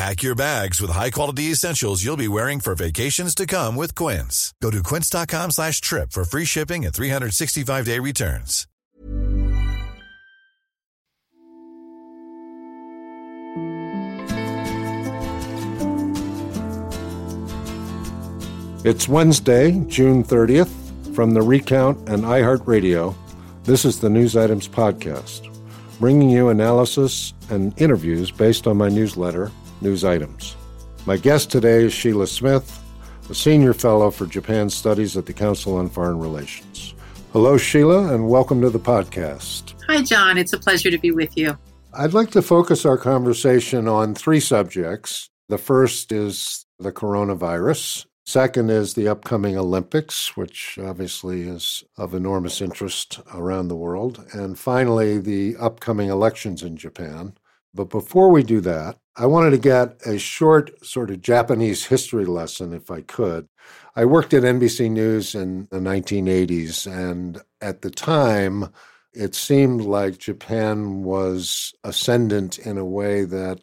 Pack your bags with high-quality essentials you'll be wearing for vacations to come with Quince. Go to quince.com slash trip for free shipping and 365-day returns. It's Wednesday, June 30th. From the Recount and iHeartRadio, this is the News Items Podcast, bringing you analysis and interviews based on my newsletter, News Items. My guest today is Sheila Smith, a senior fellow for Japan Studies at the Council on Foreign Relations. Hello, Sheila, and welcome to the podcast. Hi, John. It's a pleasure to be with you. I'd like to focus our conversation on three subjects. The first is the coronavirus, Second is the upcoming Olympics, which obviously is of enormous interest around the world. And finally, the upcoming elections in Japan. But before we do that, I wanted to get a short sort of Japanese history lesson, if I could. I worked at NBC News in the 1980s, and at the time, it seemed like Japan was ascendant in a way that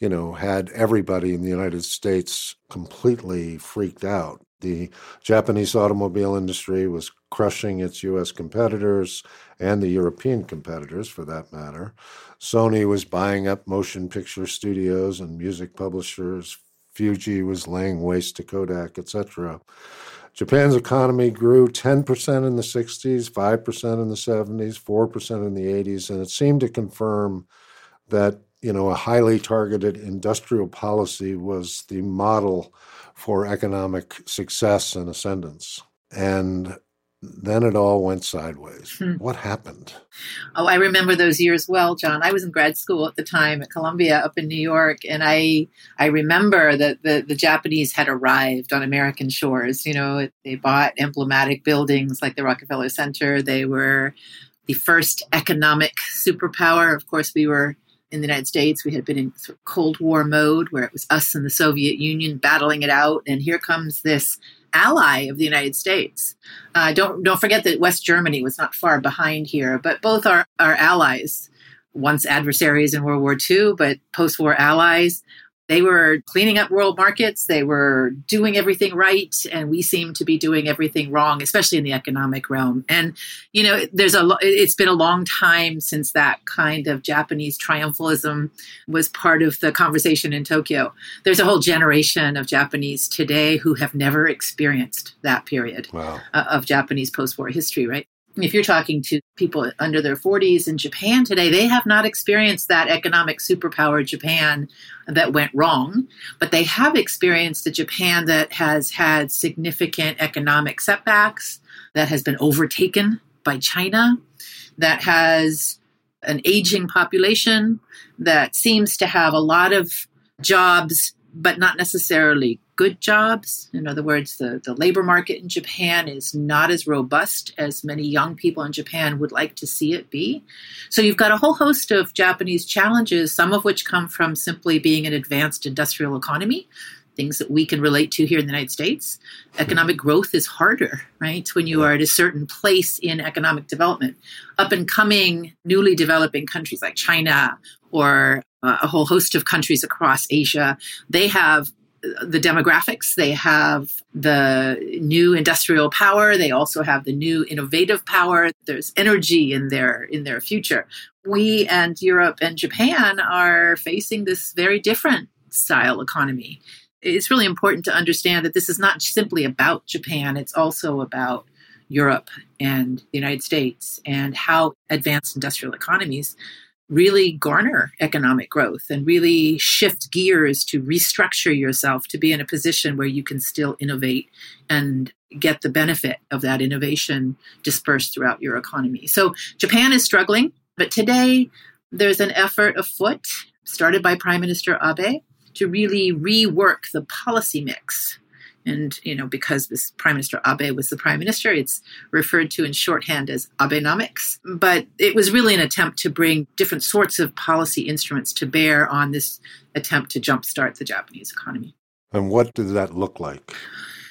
you know, had everybody in the United States completely freaked out. The Japanese automobile industry was crushing its US competitors and the European competitors for that matter. Sony was buying up motion picture studios and music publishers. Fuji was laying waste to Kodak, etc. Japan's economy grew 10% in the 60s, 5% in the 70s, 4% in the 80s, and it seemed to confirm that you know, a highly targeted industrial policy was the model for economic success and ascendance. And then it all went sideways. Hmm. What happened? Oh, I remember those years well, John. I was in grad school at the time at Columbia up in New York, and I I remember that the, the Japanese had arrived on American shores. You know, they bought emblematic buildings like the Rockefeller Center. They were the first economic superpower. Of course, we were in the United States. We had been in Cold War mode where it was us and the Soviet Union battling it out. And here comes this ally of the United States. Uh, don't don't forget that West Germany was not far behind here, but both are our allies. Once adversaries in World War II, but post-war allies. They were cleaning up world markets. They were doing everything right, and we seem to be doing everything wrong, especially in the economic realm. And you know, there's a it's been a long time since that kind of Japanese triumphalism was part of the conversation in Tokyo. There's a whole generation of Japanese today who have never experienced that period wow. Uh, of Japanese post-war history, right? If you're talking to people under their 40s in Japan today, they have not experienced that economic superpower Japan that went wrong, but they have experienced a Japan that has had significant economic setbacks, that has been overtaken by China, that has an aging population, that seems to have a lot of jobs, but not necessarily good jobs. In other words, the, the labor market in Japan is not as robust as many young people in Japan would like to see it be. So you've got a whole host of Japanese challenges, some of which come from simply being an advanced industrial economy. Things that we can relate to here in the United States. Economic growth is harder, right? When you are at a certain place in economic development. Up and coming, newly developing countries like China or Uh, a whole host of countries across Asia, they have uh, the demographics. They have the new industrial power. They also have the new innovative power. There's energy in their in their future. We and Europe and Japan are facing this very different style economy. It's really important to understand that this is not simply about Japan. It's also about Europe and the United States and how advanced industrial economies really garner economic growth and really shift gears to restructure yourself to be in a position where you can still innovate and get the benefit of that innovation dispersed throughout your economy. So Japan is struggling, but today there's an effort afoot started by Prime Minister Abe to really rework the policy mix and, you know, because this Prime Minister Abe was the Prime Minister, it's referred to in shorthand as Abenomics. But it was really an attempt to bring different sorts of policy instruments to bear on this attempt to jumpstart the Japanese economy. And what did that look like?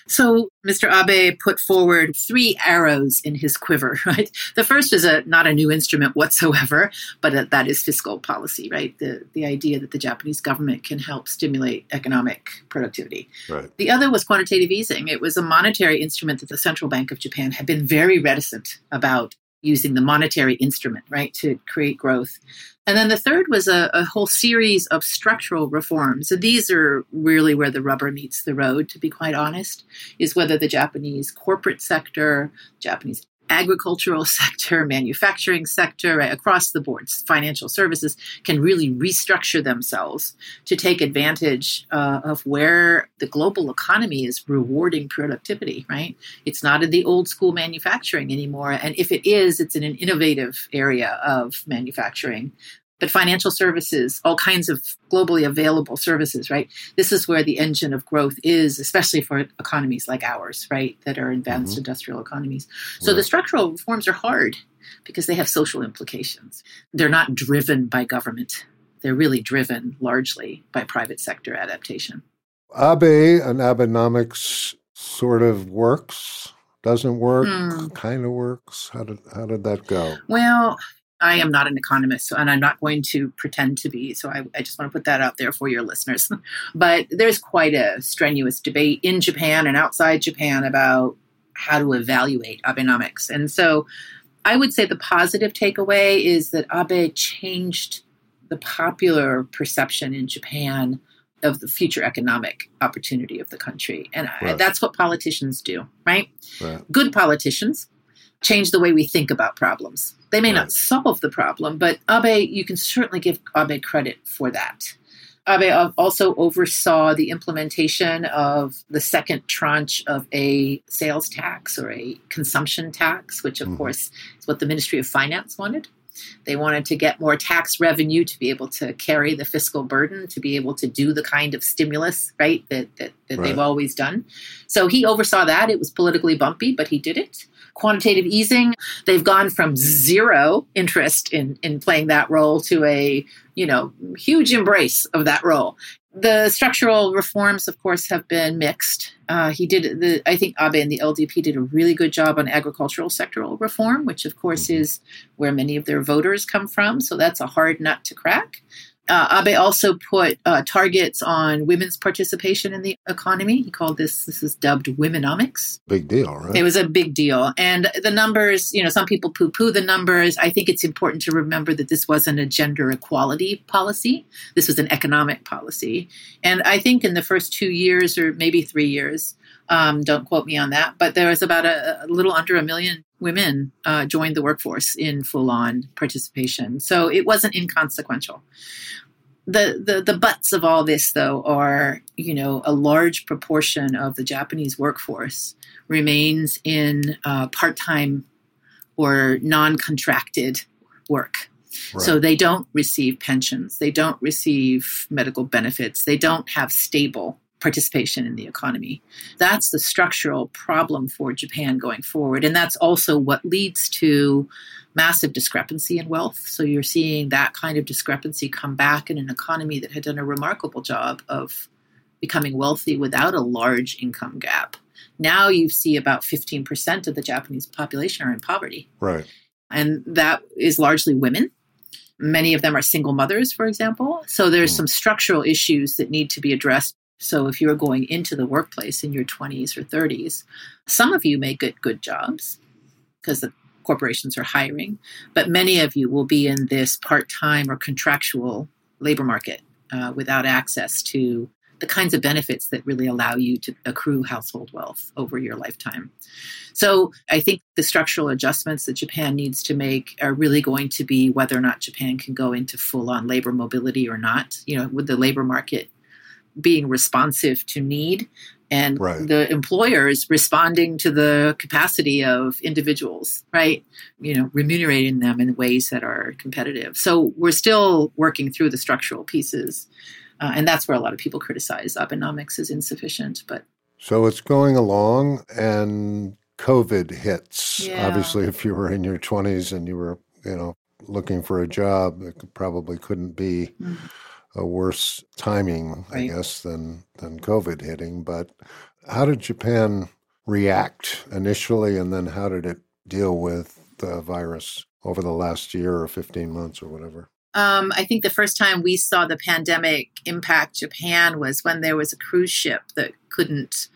So Mr. Abe put forward three arrows in his quiver, right? The first is a not a new instrument whatsoever, but a, that is fiscal policy, right? The the idea that the Japanese government can help stimulate economic productivity. Right. The other was quantitative easing. It was a monetary instrument that the Central Bank of Japan had been very reticent about using the monetary instrument, right, to create growth. And then the third was a, a, whole series of structural reforms. So these are really where the rubber meets the road, to be quite honest, is whether the Japanese corporate sector, Japanese agricultural sector, manufacturing sector, right, across the boards, financial services can really restructure themselves to take advantage uh, of where the global economy is rewarding productivity, right? It's not in the old school manufacturing anymore. And if it is, it's in an innovative area of manufacturing but financial services, all kinds of globally available services, right? This is where the engine of growth is, especially for economies like ours, right, that are advanced mm-hmm. industrial economies. So right. the structural reforms are hard because they have social implications. They're not driven by government, they're really driven largely by private sector adaptation. Abe and Abenomics sort of works, doesn't work, hmm. kind of works. How did, how did that go? Well, I am not an economist, and I'm not going to pretend to be. So I, I, just want to put that out there for your listeners. but there's quite a strenuous debate in Japan and outside Japan about how to evaluate Abenomics. And so I would say the positive takeaway is that Abe changed the popular perception in Japan of the future economic opportunity of the country. And right. I, that's what politicians do, right? right? Good politicians change the way we think about problems. They may right. not solve the problem, but Abe, you can certainly give Abe credit for that. Abe also oversaw the implementation of the second tranche of a sales tax or a consumption tax, which, of mm-hmm. course, is what the Ministry of Finance wanted. They wanted to get more tax revenue to be able to carry the fiscal burden, to be able to do the kind of stimulus, right, that, that, that right. they've always done. So he oversaw that. It was politically bumpy, but he did it quantitative easing. They've gone from zero interest in, in playing that role to a, you know, huge embrace of that role. The structural reforms, of course, have been mixed. Uh, he did the, I think Abe and the LDP did a really good job on agricultural sectoral reform, which of course is where many of their voters come from. So that's a hard nut to crack uh, Abe also put uh, targets on women's participation in the economy. He called this, this is dubbed womenomics. Big deal, right? It was a big deal. And the numbers, you know, some people poo poo the numbers. I think it's important to remember that this wasn't a gender equality policy, this was an economic policy. And I think in the first two years, or maybe three years, um, don't quote me on that, but there was about a, a little under a million women uh, joined the workforce in full on participation. So it wasn't inconsequential. The, the the butts of all this though are you know a large proportion of the Japanese workforce remains in uh, part time or non contracted work. Right. So they don't receive pensions, they don't receive medical benefits, they don't have stable participation in the economy. That's the structural problem for Japan going forward. And that's also what leads to massive discrepancy in wealth. So you're seeing that kind of discrepancy come back in an economy that had done a remarkable job of becoming wealthy without a large income gap. Now you see about 15% of the Japanese population are in poverty. Right. And that is largely women. Many of them are single mothers, for example. So there's mm. some structural issues that need to be addressed so if you're going into the workplace in your 20s or 30s, some of you may get good jobs because the corporations are hiring, but many of you will be in this part time or contractual labor market uh, without access to the kinds of benefits that really allow you to accrue household wealth over your lifetime. So I think the structural adjustments that Japan needs to make are really going to be whether or not Japan can go into full on labor mobility or not. You know, with the labor market being responsive to need and right. the employers responding to the capacity of individuals, right? You know, remunerating them in ways that are competitive. So we're still working through the structural pieces. Uh, and that's where a lot of people criticize Abenomics is insufficient. But so it's going along, and COVID hits. Yeah. Obviously, if you were in your 20s and you were, you know, looking for a job, it probably couldn't be. Mm-hmm a worse timing, right. I guess, than than COVID hitting. But how did Japan react initially, and then how did it deal with the virus over the last year or fifteen months or whatever? Um, I think the first time we saw the pandemic impact Japan was when there was a cruise ship that couldn't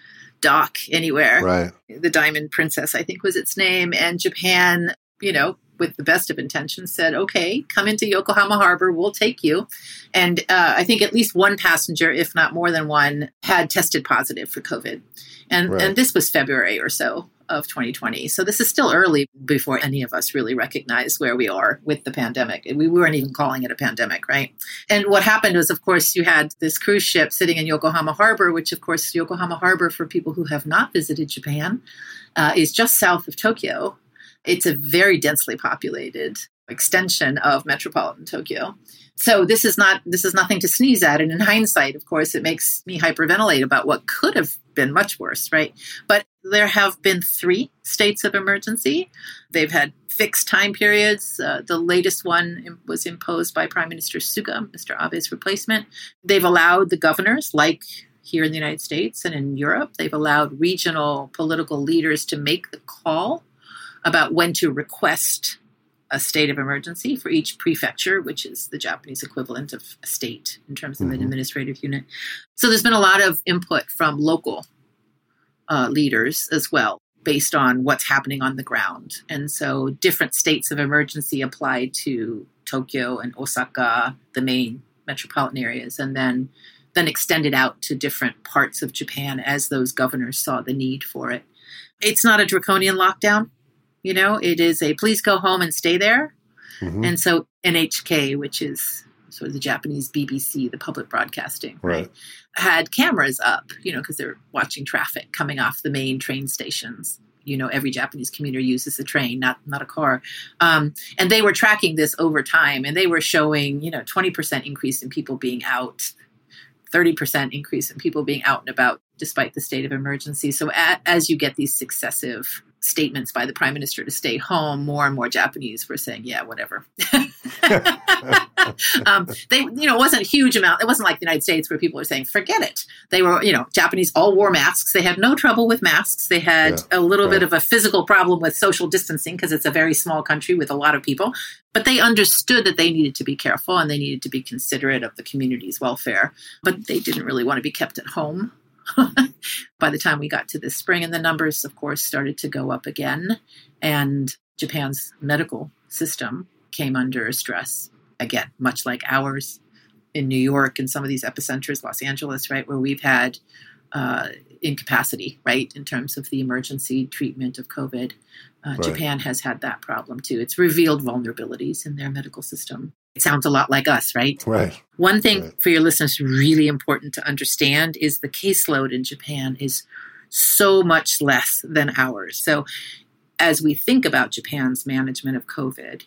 dock anywhere. Right. The Diamond Princess, I think, was its name, and Japan, you know, with the best of intentions, said, okay, come into Yokohama Harbor, we'll take you. And uh, I think at least one passenger, if not more than one, had tested positive for COVID. And, right. and this was February or so of 2020. So this is still early before any of us really recognize where we are with the pandemic. We weren't even calling it a pandemic, right? And what happened was, of course, you had this cruise ship sitting in Yokohama Harbor, which, of course, Yokohama Harbor, for people who have not visited Japan, uh, is just south of Tokyo. It's a very densely populated extension of metropolitan Tokyo. So this is not this is nothing to sneeze at and in hindsight of course it makes me hyperventilate about what could have been much worse, right? But there have been 3 states of emergency. They've had fixed time periods. Uh, the latest one was imposed by Prime Minister Suga, Mr. Abe's replacement. They've allowed the governors like here in the United States and in Europe, they've allowed regional political leaders to make the call about when to request a state of emergency for each prefecture, which is the Japanese equivalent of a state in terms of mm-hmm. an administrative unit. So there's been a lot of input from local uh, leaders as well, based on what's happening on the ground. And so different states of emergency apply to Tokyo and Osaka, the main metropolitan areas, and then then extended out to different parts of Japan as those governors saw the need for it. It's not a draconian lockdown you know, it is a please go home and stay there. Mm-hmm. And so NHK, which is sort of the Japanese BBC, the public broadcasting, right, right had cameras up, you know, because they're watching traffic coming off the main train stations. You know, every Japanese commuter uses a train, not not a car. Um, and they were tracking this over time, and they were showing, you know, twenty percent increase in people being out, thirty percent increase in people being out and about despite the state of emergency. So a, as you get these successive statements by the prime minister to stay home, more and more Japanese were saying, "Yeah, whatever." um, they, you know, it wasn't a huge amount. It wasn't like the United States where people were saying, "Forget it." They were, you know, Japanese all wore masks. They had no trouble with masks. They had yeah, a little right. bit of a physical problem with social distancing because it's a very small country with a lot of people. But they understood that they needed to be careful and they needed to be considerate of the community's welfare. But they didn't really want to be kept at home by the time we got to the spring. And the numbers, of course, started to go up again. And Japan's medical system came under stress again, much like ours in New York and some of these epicenters, Los Angeles, right, where we've had uh, incapacity, right, in terms of the emergency treatment of COVID. Uh, right. Japan has had that problem too. It's revealed vulnerabilities in their medical system. It sounds a lot like us, right? Right. One thing right. for your listeners really important to understand is the caseload in Japan is so much less than ours. So as we think about Japan's management of COVID,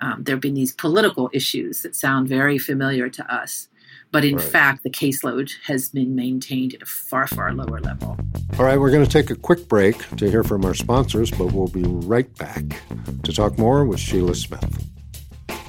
um, there have been these political issues that sound very familiar to us. But in right. fact, the caseload has been maintained at a far, far lower level. All right, we're going to take a quick break to hear from our sponsors, but we'll be right back to talk more with Sheila Smith.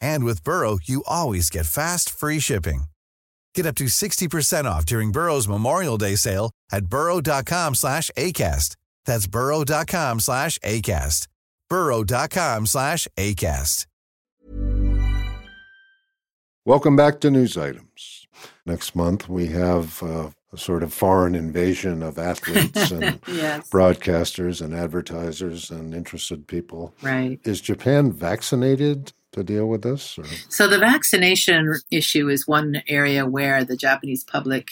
And with Burrow, you always get fast, free shipping. Get up to 60% off during Burrow's Memorial Day sale at burrow.com slash ACAST. That's burrow.com slash ACAST. burrow.com slash ACAST. Welcome back to News Items. Next month, we have uh, a sort of foreign invasion of athletes and yes. broadcasters and advertisers and interested people. Right. Is Japan vaccinated to deal with this? Or? So the vaccination issue is one area where the Japanese public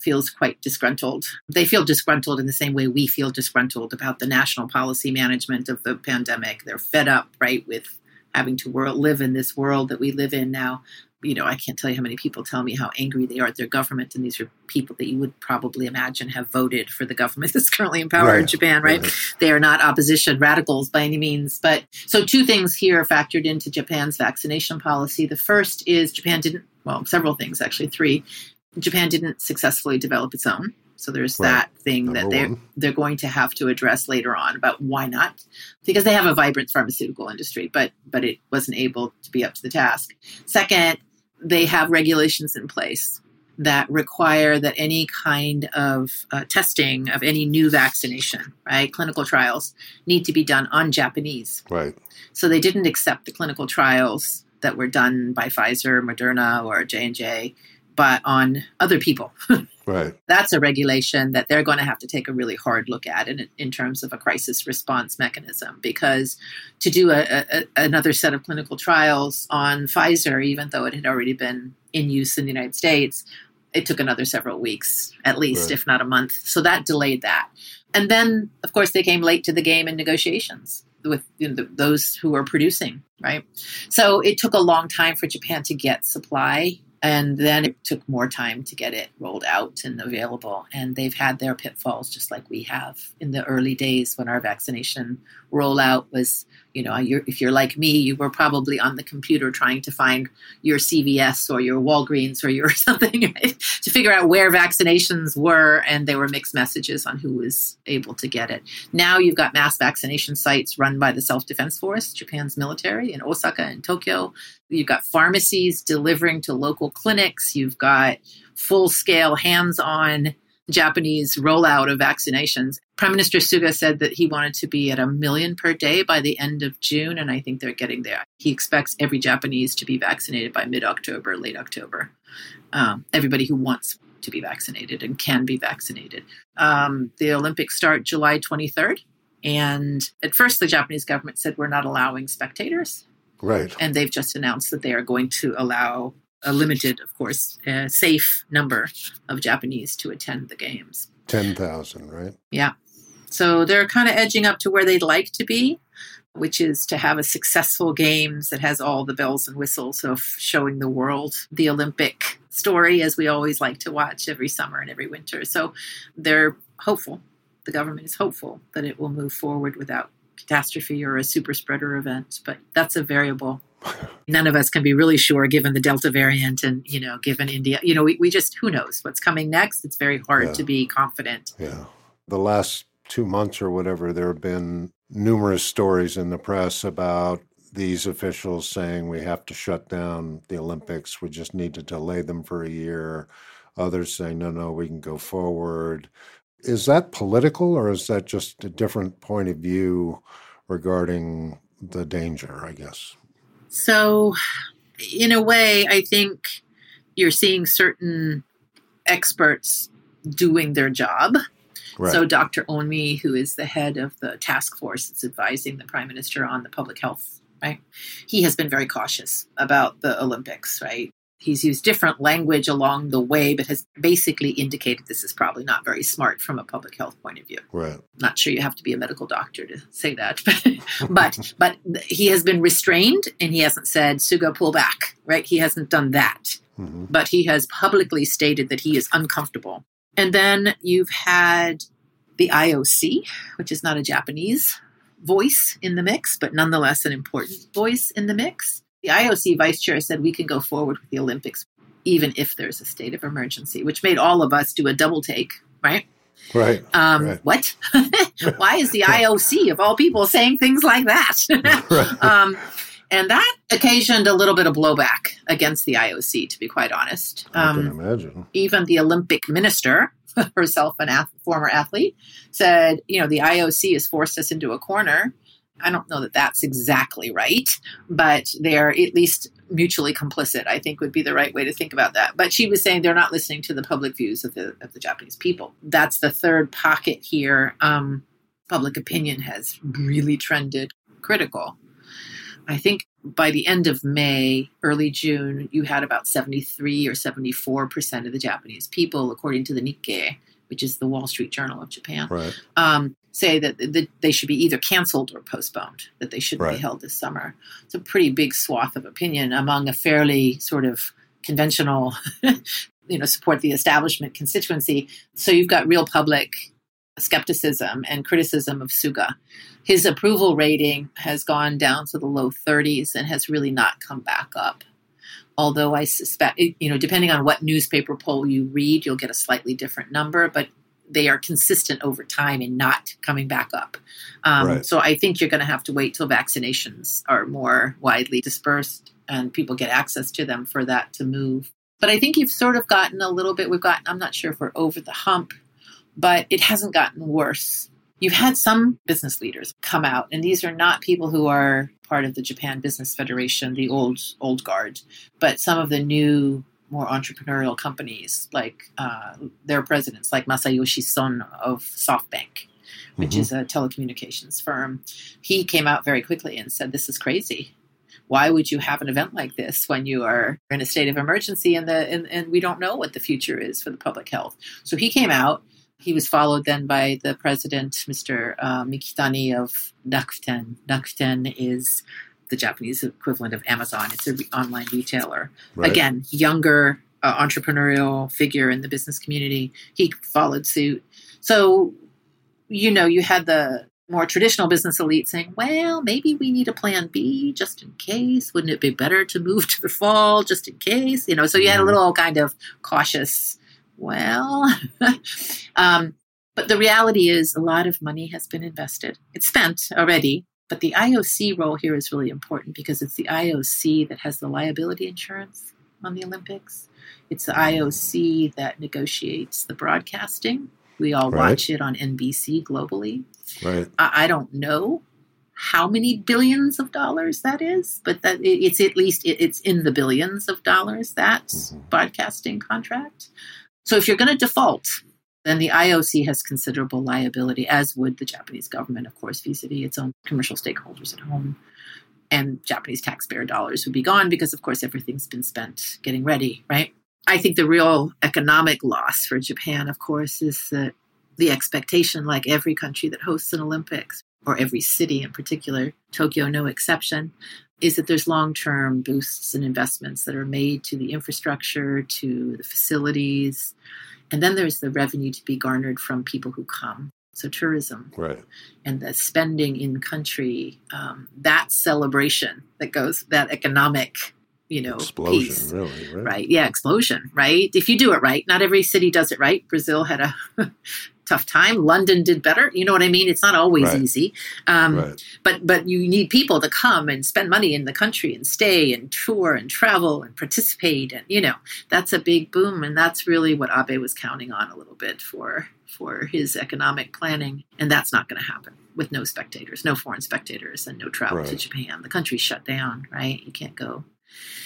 feels quite disgruntled. They feel disgruntled in the same way we feel disgruntled about the national policy management of the pandemic. They're fed up, right, with having to world, live in this world that we live in now. You know, I can't tell you how many people tell me how angry they are at their government, and these are people that you would probably imagine have voted for the government that's currently in power Right, in Japan, right? right. They are not opposition radicals by any means. But so two things here are factored into Japan's vaccination policy. The first is Japan didn't, well, several things actually, three. Japan didn't successfully develop its own. So there's Right. that thing that they're one. they're going to have to address later on about why not, because they have a vibrant pharmaceutical industry, but but it wasn't able to be up to the task. Second, they have regulations in place that require that any kind of uh, testing of any new vaccination, right, clinical trials, need to be done on Japanese. Right. So they didn't accept the clinical trials that were done by Pfizer, Moderna, or J and J, but on other people. Right. That's a regulation that they're going to have to take a really hard look at in, in terms of a crisis response mechanism. Because to do a, a, another set of clinical trials on Pfizer, even though it had already been in use in the United States, it took another several weeks, at least, Right. if not a month. So that delayed that. And then, of course, they came late to the game in negotiations with you know, the, those who were producing, right? So it took a long time for Japan to get supply, and then it took more time to get it rolled out and available. And they've had their pitfalls just like we have in the early days when our vaccination rollout was, you know, you're, if you're like me, you were probably on the computer trying to find your CVS or your Walgreens or your something right? to figure out where vaccinations were, and there were mixed messages on who was able to get it. Now you've got mass vaccination sites run by the Self Defense Force, Japan's military, in Osaka and Tokyo. You've got pharmacies delivering to local clinics. You've got full scale, hands on Japanese rollout of vaccinations. Prime Minister Suga said that he wanted to be at a million per day by the end of June, and I think they're getting there. He expects every Japanese to be vaccinated by mid October, late October. Um, everybody who wants to be vaccinated and can be vaccinated. Um, the Olympics start July 23rd. And at first, the Japanese government said, We're not allowing spectators Right. and they've just announced that they are going to allow a limited, of course, a safe number of Japanese to attend the games. 10,000, right? Yeah. So they're kind of edging up to where they'd like to be, which is to have a successful games that has all the bells and whistles of showing the world the Olympic story, as we always like to watch every summer and every winter. So they're hopeful. The government is hopeful that it will move forward without catastrophe or a super spreader event, but that's a variable. None of us can be really sure given the Delta variant and, you know, given India. You know, we, we just, who knows what's coming next? It's very hard Yeah. to be confident. Yeah. The last two months or whatever, there have been numerous stories in the press about these officials saying we have to shut down the Olympics. We just need to delay them for a year. Others saying, no, no, we can go forward. Is that political or is that just a different point of view regarding the danger, I guess? So, in a way, I think you're seeing certain experts doing their job. Right. So, Dr. Omi, who is the head of the task force that's advising the prime minister on the public health, right? He has been very cautious about the Olympics, right? He's used different language along the way, but has basically indicated this is probably not very smart from a public health point of view. Right. Not sure you have to be a medical doctor to say that, but but but he has been restrained, and he hasn't said Suga pull back. Right? He hasn't done that, hmm but he has publicly stated that he is uncomfortable. And then you've had the IOC, which is not a Japanese voice in the mix, but nonetheless an important voice in the mix. The IOC vice chair said we can go forward with the Olympics even if there's a state of emergency, which made all of us do a double take, right? Right. Um, Right. What? Why is the IOC, of all people, saying things like that? Right. um, and that occasioned a little bit of blowback against the IOC, to be quite honest. I can Um, imagine. even the Olympic minister, herself an ath- former athlete, said, you know, the IOC has forced us into a corner. I don't know that that's exactly right, but they're at least mutually complicit. I think would be the right way to think about that. But she was saying they're not listening to the public views of the of the Japanese people. That's the third pocket here. Um, public opinion has really trended critical. I think by the end of May, early June, you had about 73 or 74 percent of the Japanese people, according to the Nikkei, which is the Wall Street Journal of Japan, Right. um, say that, that they should be either canceled or postponed, that they shouldn't Right. be held this summer. It's a pretty big swath of opinion among a fairly sort of conventional, you know, support the establishment constituency. So you've got real public skepticism and criticism of Suga. His approval rating has gone down to the low 30s and has really not come back up. Although I suspect, you know, depending on what newspaper poll you read, you'll get a slightly different number, but they are consistent over time in not coming back up. Um, Right. So I think you're going to have to wait till vaccinations are more widely dispersed and people get access to them for that to move. But I think you've sort of gotten a little bit, we've gotten, I'm not sure if we're over the hump, but it hasn't gotten worse. You've had some business leaders come out, and these are not people who are part of the Japan Business Federation, the old old guard, but some of the new, more entrepreneurial companies, like uh, their presidents, like Masayoshi Son of SoftBank, which Mhm. is a telecommunications firm. He came out very quickly and said, "This is crazy. Why would you have an event like this when you are in a state of emergency and the and, and we don't know what the future is for the public health?" So he came out. He was followed then by the president, Mr. Uh, Mikitani of Rakuten. Rakuten is the Japanese equivalent of Amazon. It's an online retailer. Right. Again, younger uh, entrepreneurial figure in the business community. He followed suit. So, you know, you had the more traditional business elite saying, well, maybe we need a plan B just in case. Wouldn't it be better to move to the fall just in case? You know, so you had a Mhm. little kind of cautious, well, um, but the reality is a lot of money has been invested. It's spent already, but the IOC role here is really important because it's the IOC that has the liability insurance on the Olympics. It's the IOC that negotiates the broadcasting. We all Right. watch it on NBC globally. Right. I, I don't know how many billions of dollars that is, but that it- it's at least it, it's in the billions of dollars that Mhm. broadcasting contract. So if you're going to default, then the IOC has considerable liability, as would the Japanese government, of course, vis-a-vis its own commercial stakeholders at home. And Japanese taxpayer dollars would be gone because, of course, everything's been spent getting ready, right? I think the real economic loss for Japan, of course, is that the expectation, like every country that hosts an Olympics, or every city in particular, Tokyo no exception, is that there's long term boosts and investments that are made to the infrastructure, to the facilities. And then there's the revenue to be garnered from people who come. So, tourism Right. and the spending in country, um, that celebration that goes, that economic, you know, Explosion, piece really. Right. right yeah explosion right if you do it right not every city does it right brazil had a tough time. London did better. You know what i mean? It's not always Right. easy. Um, Right. but but you need people to come and spend money in the country and stay and tour and travel and participate. And you know that's a big boom. And that's really what abe was counting on a little bit for for his economic planning. And that's not going to happen with no spectators no foreign spectators and no travel to japan. The country's shut down right? You can't go.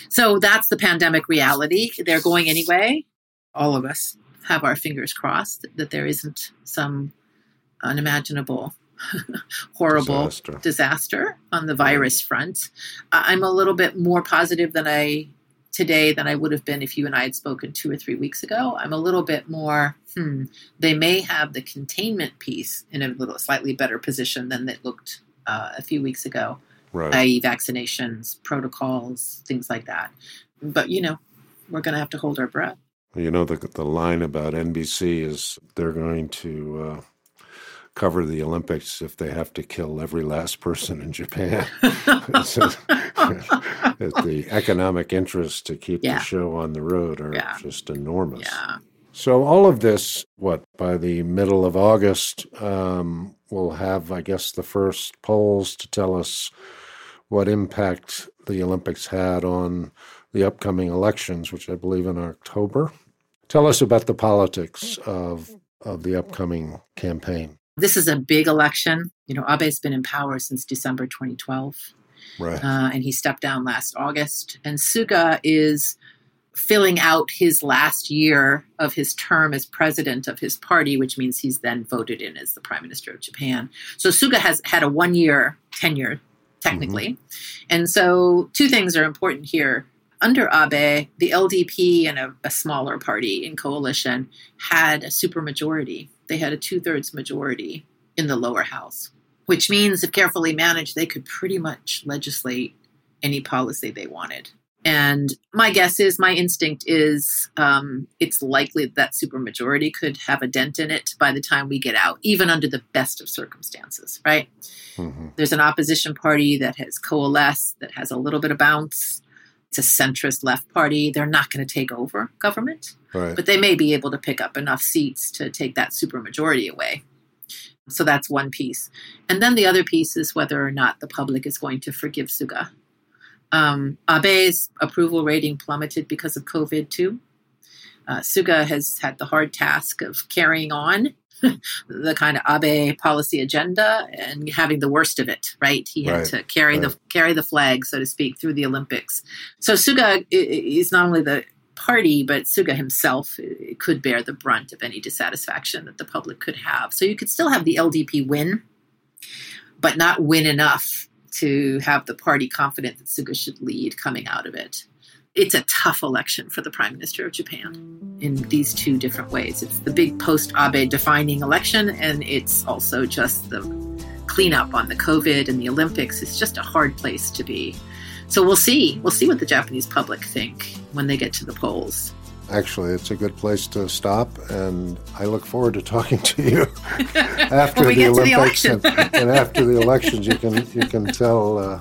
So that's the pandemic reality. They're going anyway? All of us have our fingers crossed that there isn't some unimaginable horrible Disaster. disaster on the virus front. I- I'm a little bit more positive than I today than I would have been if you and I had spoken two or three weeks ago. I'm a little bit more, hmm, they may have the containment piece in a little slightly better position than it looked uh, a few weeks ago, Right. i.e., vaccinations, protocols, things like that. But, you know, we're going to have to hold our breath. You know, the, the line about NBC is they're going to uh, cover the Olympics if they have to kill every last person in Japan. The economic interests to keep Yeah. the show on the road are Yeah. just enormous. Yeah. So all of this, what by the middle of August, um, we'll have, I guess, the first polls to tell us what impact the Olympics had on the upcoming elections, which I believe in October. Tell us about the politics of of the upcoming campaign. This is a big election. You know, Abe's been in power since December 2012. Right. uh, and he stepped down last August. And Suga is filling out his last year of his term as president of his party, which means he's then voted in as the prime minister of Japan. So Suga has had a one year tenure, technically. And so two things are important here. Under Abe, the LDP and a, a smaller party in coalition had a supermajority. They had a two thirds majority in the lower house which means if carefully managed, they could pretty much legislate any policy they wanted. And my guess is, my instinct is, um, it's likely that supermajority could have a dent in it by the time we get out, even under the best of circumstances, right? Mhm. There's an opposition party that has coalesced, that has a little bit of bounce. It's a centrist left party. They're not going to take over government Right. but they may be able to pick up enough seats to take that supermajority away. So that's one piece. And then the other piece is whether or not the public is going to forgive Suga. Um, Abe's approval rating plummeted because of COVID, too. Uh, Suga has had the hard task of carrying on the kind of Abe policy agenda and having the worst of it. Right, he had Right, to carry the carry the flag, so to speak, through the Olympics. So Suga is not only the party, but Suga himself could bear the brunt of any dissatisfaction that the public could have. So you could still have the LDP win, but not win enough to have the party confident that Suga should lead coming out of it. It's a tough election for the Prime Minister of Japan in these two different ways. It's the big post Abe defining election, and it's also just the cleanup on the COVID and the Olympics. It's just a hard place to be. So we'll see. We'll see what the Japanese public think when they get to the polls. Actually, it's a good place to stop, and I look forward to talking to you after the the Olympics election. and, and after the elections. You can you can tell. Uh,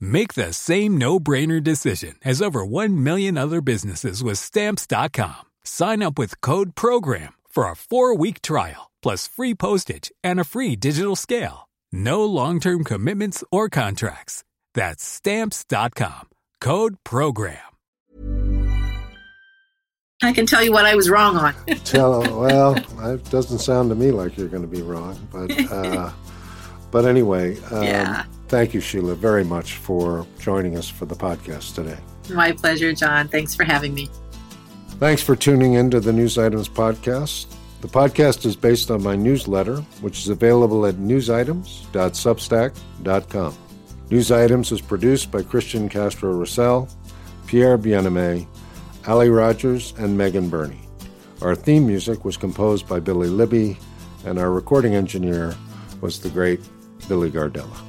Make the same no-brainer decision as over 1 million other businesses with Stamps.com. Sign up with code PROGRAM for a four-week trial, plus free postage and a free digital scale. No long-term commitments or contracts. That's Stamps.com. Code PROGRAM. I can tell you what I was wrong on. tell well, it doesn't sound to me like you're going to be wrong, but uh, but anyway, um, Yeah. Thank you, Sheila, very much for joining us for the podcast today. My pleasure, John. Thanks for having me. Thanks for tuning in to the News Items podcast. The podcast is based on my newsletter, which is available at newsitems.substack.com. News Items is produced by Christian Castro Russell, Pierre Bienaimé, Ali Rogers, and Megan Burney. Our theme music was composed by Billy Libby, and our recording engineer was the great Billy Gardella.